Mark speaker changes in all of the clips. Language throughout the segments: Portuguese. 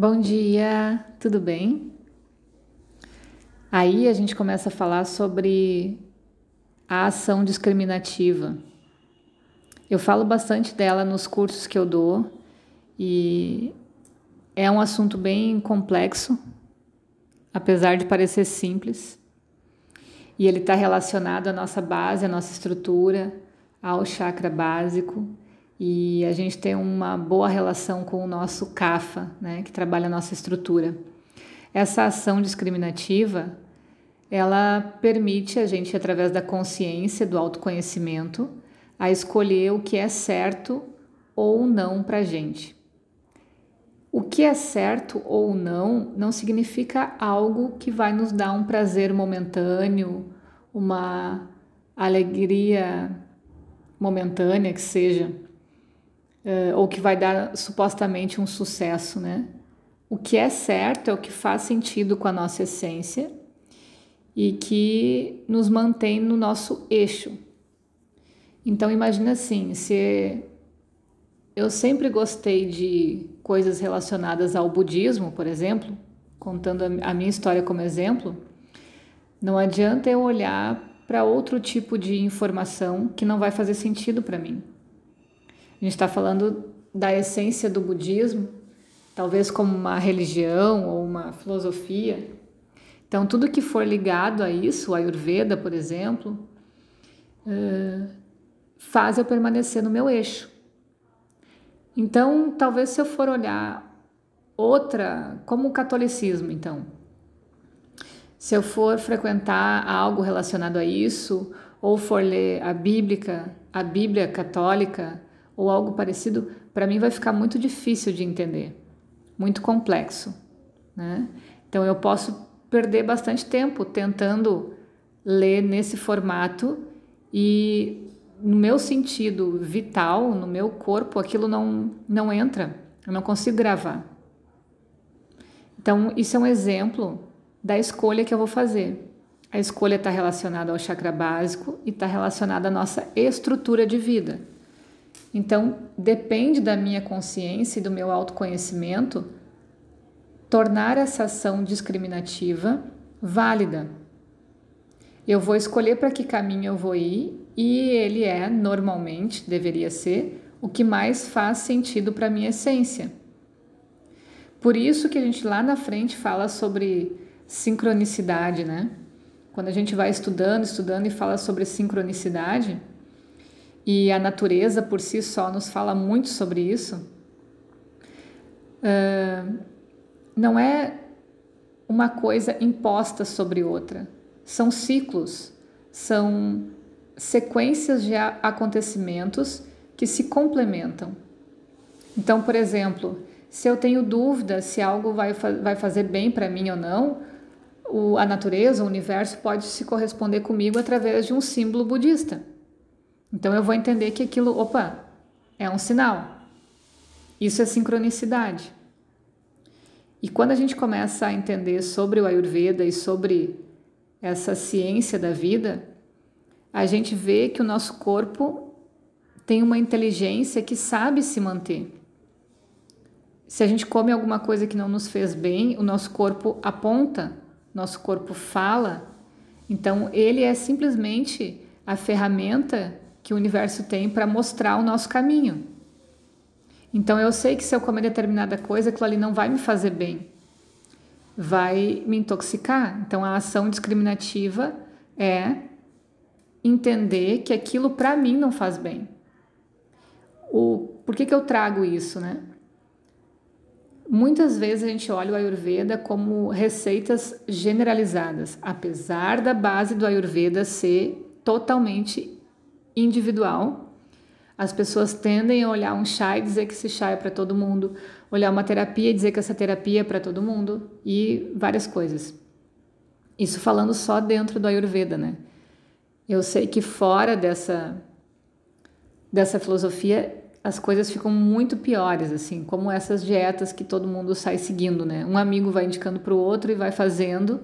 Speaker 1: Bom dia, tudo bem? Aí a gente começa a falar sobre a ação discriminativa. Eu falo bastante dela nos cursos que eu dou e é um assunto bem complexo, apesar de parecer simples. E ele está relacionado à nossa base, à nossa estrutura, ao chakra básico e a gente tem uma boa relação com o nosso CAFA, né, que trabalha a nossa estrutura. Essa ação discriminativa, ela permite a gente, através da consciência, do autoconhecimento, a escolher o que é certo ou não para a gente. O que é certo ou não não significa algo que vai nos dar um prazer momentâneo, uma alegria momentânea que seja ou que vai dar supostamente um sucesso, né? O que é certo é o que faz sentido com a nossa essência e que nos mantém no nosso eixo. Então imagina assim, se eu sempre gostei de coisas relacionadas ao budismo, por exemplo, contando a minha história como exemplo, não adianta eu olhar para outro tipo de informação que não vai fazer sentido para mim. A gente está falando da essência do budismo, talvez como uma religião ou uma filosofia. Então, tudo que for ligado a isso, a Ayurveda, por exemplo, uh, faz eu permanecer no meu eixo. Então, talvez se eu for olhar outra, como o catolicismo, então, se eu for frequentar algo relacionado a isso, ou for ler a Bíblia, a Bíblia católica, ou algo parecido, para mim vai ficar muito difícil de entender, muito complexo. Né? Então eu posso perder bastante tempo tentando ler nesse formato e no meu sentido vital, no meu corpo, aquilo não, não entra, eu não consigo gravar. Então, isso é um exemplo da escolha que eu vou fazer. A escolha está relacionada ao chakra básico e está relacionada à nossa estrutura de vida. Então, depende da minha consciência e do meu autoconhecimento tornar essa ação discriminativa válida. Eu vou escolher para que caminho eu vou ir e ele é, normalmente, deveria ser, o que mais faz sentido para a minha essência. Por isso que a gente lá na frente fala sobre sincronicidade, né? Quando a gente vai estudando, estudando e fala sobre sincronicidade, e a natureza por si só nos fala muito sobre isso, uh, não é uma coisa imposta sobre outra. São ciclos, são sequências de acontecimentos que se complementam. Então, por exemplo, se eu tenho dúvida se algo vai, vai fazer bem para mim ou não, o, a natureza, o universo pode se corresponder comigo através de um símbolo budista. Então eu vou entender que aquilo, opa, é um sinal. Isso é sincronicidade. E quando a gente começa a entender sobre o Ayurveda e sobre essa ciência da vida, a gente vê que o nosso corpo tem uma inteligência que sabe se manter. Se a gente come alguma coisa que não nos fez bem, o nosso corpo aponta, nosso corpo fala. Então, ele é simplesmente a ferramenta que o universo tem para mostrar o nosso caminho. Então eu sei que se eu comer determinada coisa, aquilo ali não vai me fazer bem, vai me intoxicar. Então a ação discriminativa é entender que aquilo para mim não faz bem. O, por que, que eu trago isso, né? Muitas vezes a gente olha o Ayurveda como receitas generalizadas, apesar da base do Ayurveda ser totalmente individual. As pessoas tendem a olhar um chá e dizer que esse chá é para todo mundo, olhar uma terapia e dizer que essa terapia é para todo mundo e várias coisas. Isso falando só dentro do Ayurveda, né? Eu sei que fora dessa dessa filosofia as coisas ficam muito piores, assim, como essas dietas que todo mundo sai seguindo, né? Um amigo vai indicando para o outro e vai fazendo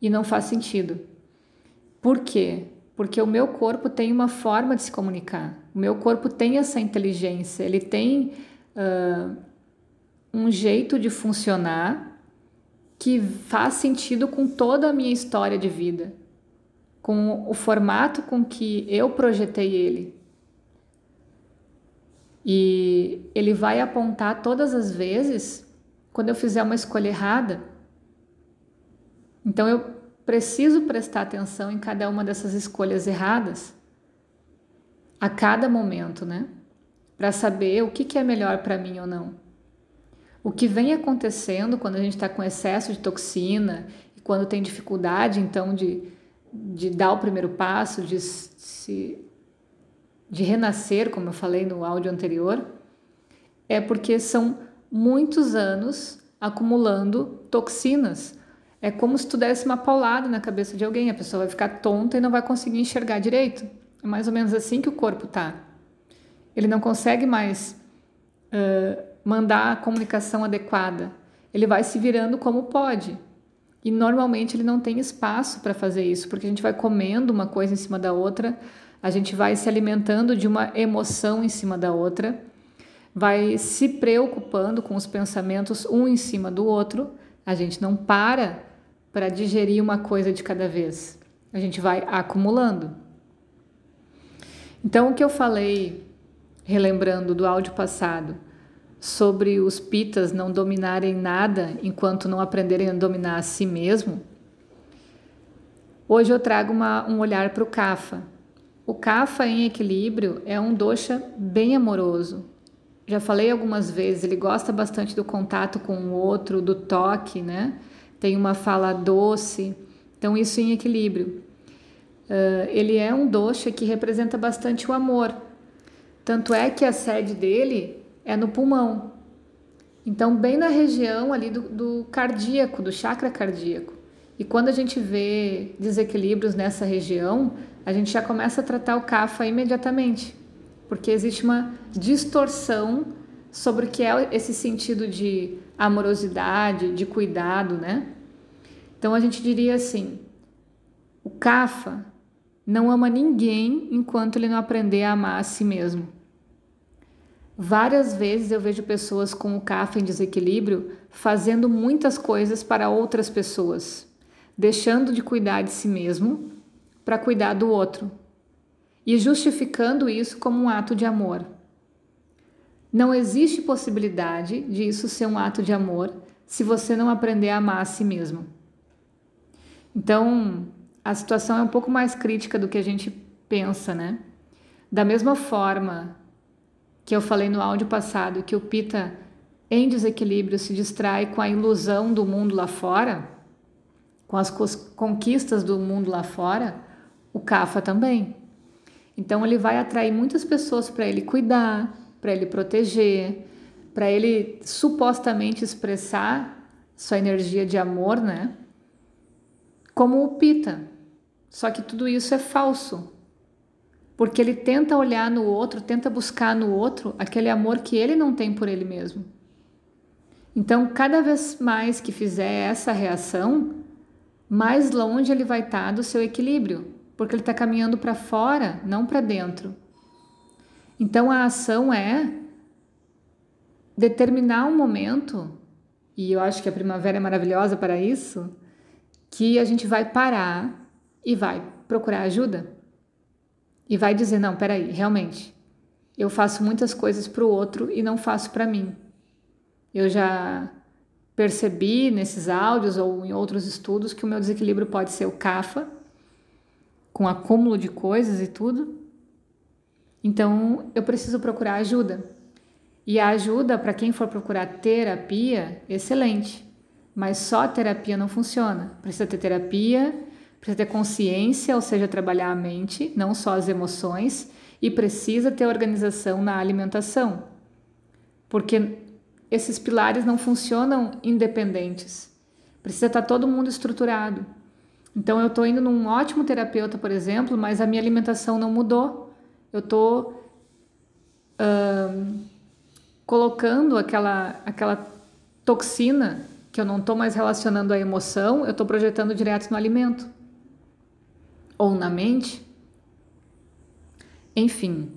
Speaker 1: e não faz sentido. Por quê? Porque o meu corpo tem uma forma de se comunicar. O meu corpo tem essa inteligência, ele tem uh, um jeito de funcionar que faz sentido com toda a minha história de vida, com o formato com que eu projetei ele. E ele vai apontar todas as vezes quando eu fizer uma escolha errada. Então eu preciso prestar atenção em cada uma dessas escolhas erradas a cada momento, né? Para saber o que, que é melhor para mim ou não. O que vem acontecendo quando a gente está com excesso de toxina e quando tem dificuldade, então, de, de dar o primeiro passo, de se de renascer, como eu falei no áudio anterior, é porque são muitos anos acumulando toxinas. É como se tu desse uma paulada na cabeça de alguém, a pessoa vai ficar tonta e não vai conseguir enxergar direito. É mais ou menos assim que o corpo tá. Ele não consegue mais uh, mandar a comunicação adequada. Ele vai se virando como pode. E normalmente ele não tem espaço para fazer isso, porque a gente vai comendo uma coisa em cima da outra, a gente vai se alimentando de uma emoção em cima da outra, vai se preocupando com os pensamentos um em cima do outro, a gente não para para digerir uma coisa de cada vez. A gente vai acumulando. Então, o que eu falei, relembrando do áudio passado, sobre os pitas não dominarem nada enquanto não aprenderem a dominar a si mesmo, hoje eu trago uma, um olhar para o Kapha, o Kapha em equilíbrio é um dosha bem amoroso. Já falei algumas vezes, ele gosta bastante do contato com o outro, do toque, né? Tem uma fala doce, então isso em equilíbrio. Uh, ele é um dosha que representa bastante o amor. Tanto é que a sede dele é no pulmão. Então, bem na região ali do, do cardíaco, do chakra cardíaco. E quando a gente vê desequilíbrios nessa região, a gente já começa a tratar o CAFA imediatamente, porque existe uma distorção sobre o que é esse sentido de amorosidade, de cuidado, né? Então a gente diria assim: o CAFA não ama ninguém enquanto ele não aprender a amar a si mesmo. Várias vezes eu vejo pessoas com o CAFA em desequilíbrio fazendo muitas coisas para outras pessoas, deixando de cuidar de si mesmo para cuidar do outro e justificando isso como um ato de amor. Não existe possibilidade de isso ser um ato de amor se você não aprender a amar a si mesmo. Então, a situação é um pouco mais crítica do que a gente pensa, né? Da mesma forma que eu falei no áudio passado que o Pita em desequilíbrio se distrai com a ilusão do mundo lá fora, com as conquistas do mundo lá fora, o CAFA também. Então ele vai atrair muitas pessoas para ele cuidar, para ele proteger, para ele supostamente expressar sua energia de amor, né? Como o Pita. Só que tudo isso é falso. Porque ele tenta olhar no outro, tenta buscar no outro aquele amor que ele não tem por ele mesmo. Então, cada vez mais que fizer essa reação, mais longe ele vai estar do seu equilíbrio, porque ele está caminhando para fora, não para dentro. Então a ação é determinar um momento, e eu acho que a primavera é maravilhosa para isso, que a gente vai parar e vai procurar ajuda. E vai dizer: não, peraí, realmente, eu faço muitas coisas para o outro e não faço para mim. Eu já percebi nesses áudios ou em outros estudos que o meu desequilíbrio pode ser o CAFA, com acúmulo de coisas e tudo. Então, eu preciso procurar ajuda. E a ajuda, para quem for procurar terapia, excelente. Mas só terapia não funciona. Precisa ter terapia, precisa ter consciência, ou seja, trabalhar a mente, não só as emoções, e precisa ter organização na alimentação. Porque esses pilares não funcionam independentes. Precisa estar todo mundo estruturado. Então eu estou indo num ótimo terapeuta, por exemplo, mas a minha alimentação não mudou. Eu uh, colocando aquela, aquela toxina que eu não estou mais relacionando à emoção, eu estou projetando direto no alimento ou na mente. Enfim,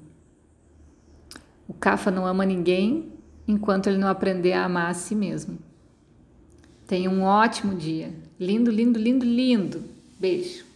Speaker 1: o Cafa não ama ninguém enquanto ele não aprender a amar a si mesmo. Tenha um ótimo dia. Lindo, lindo, lindo, lindo. Beijo.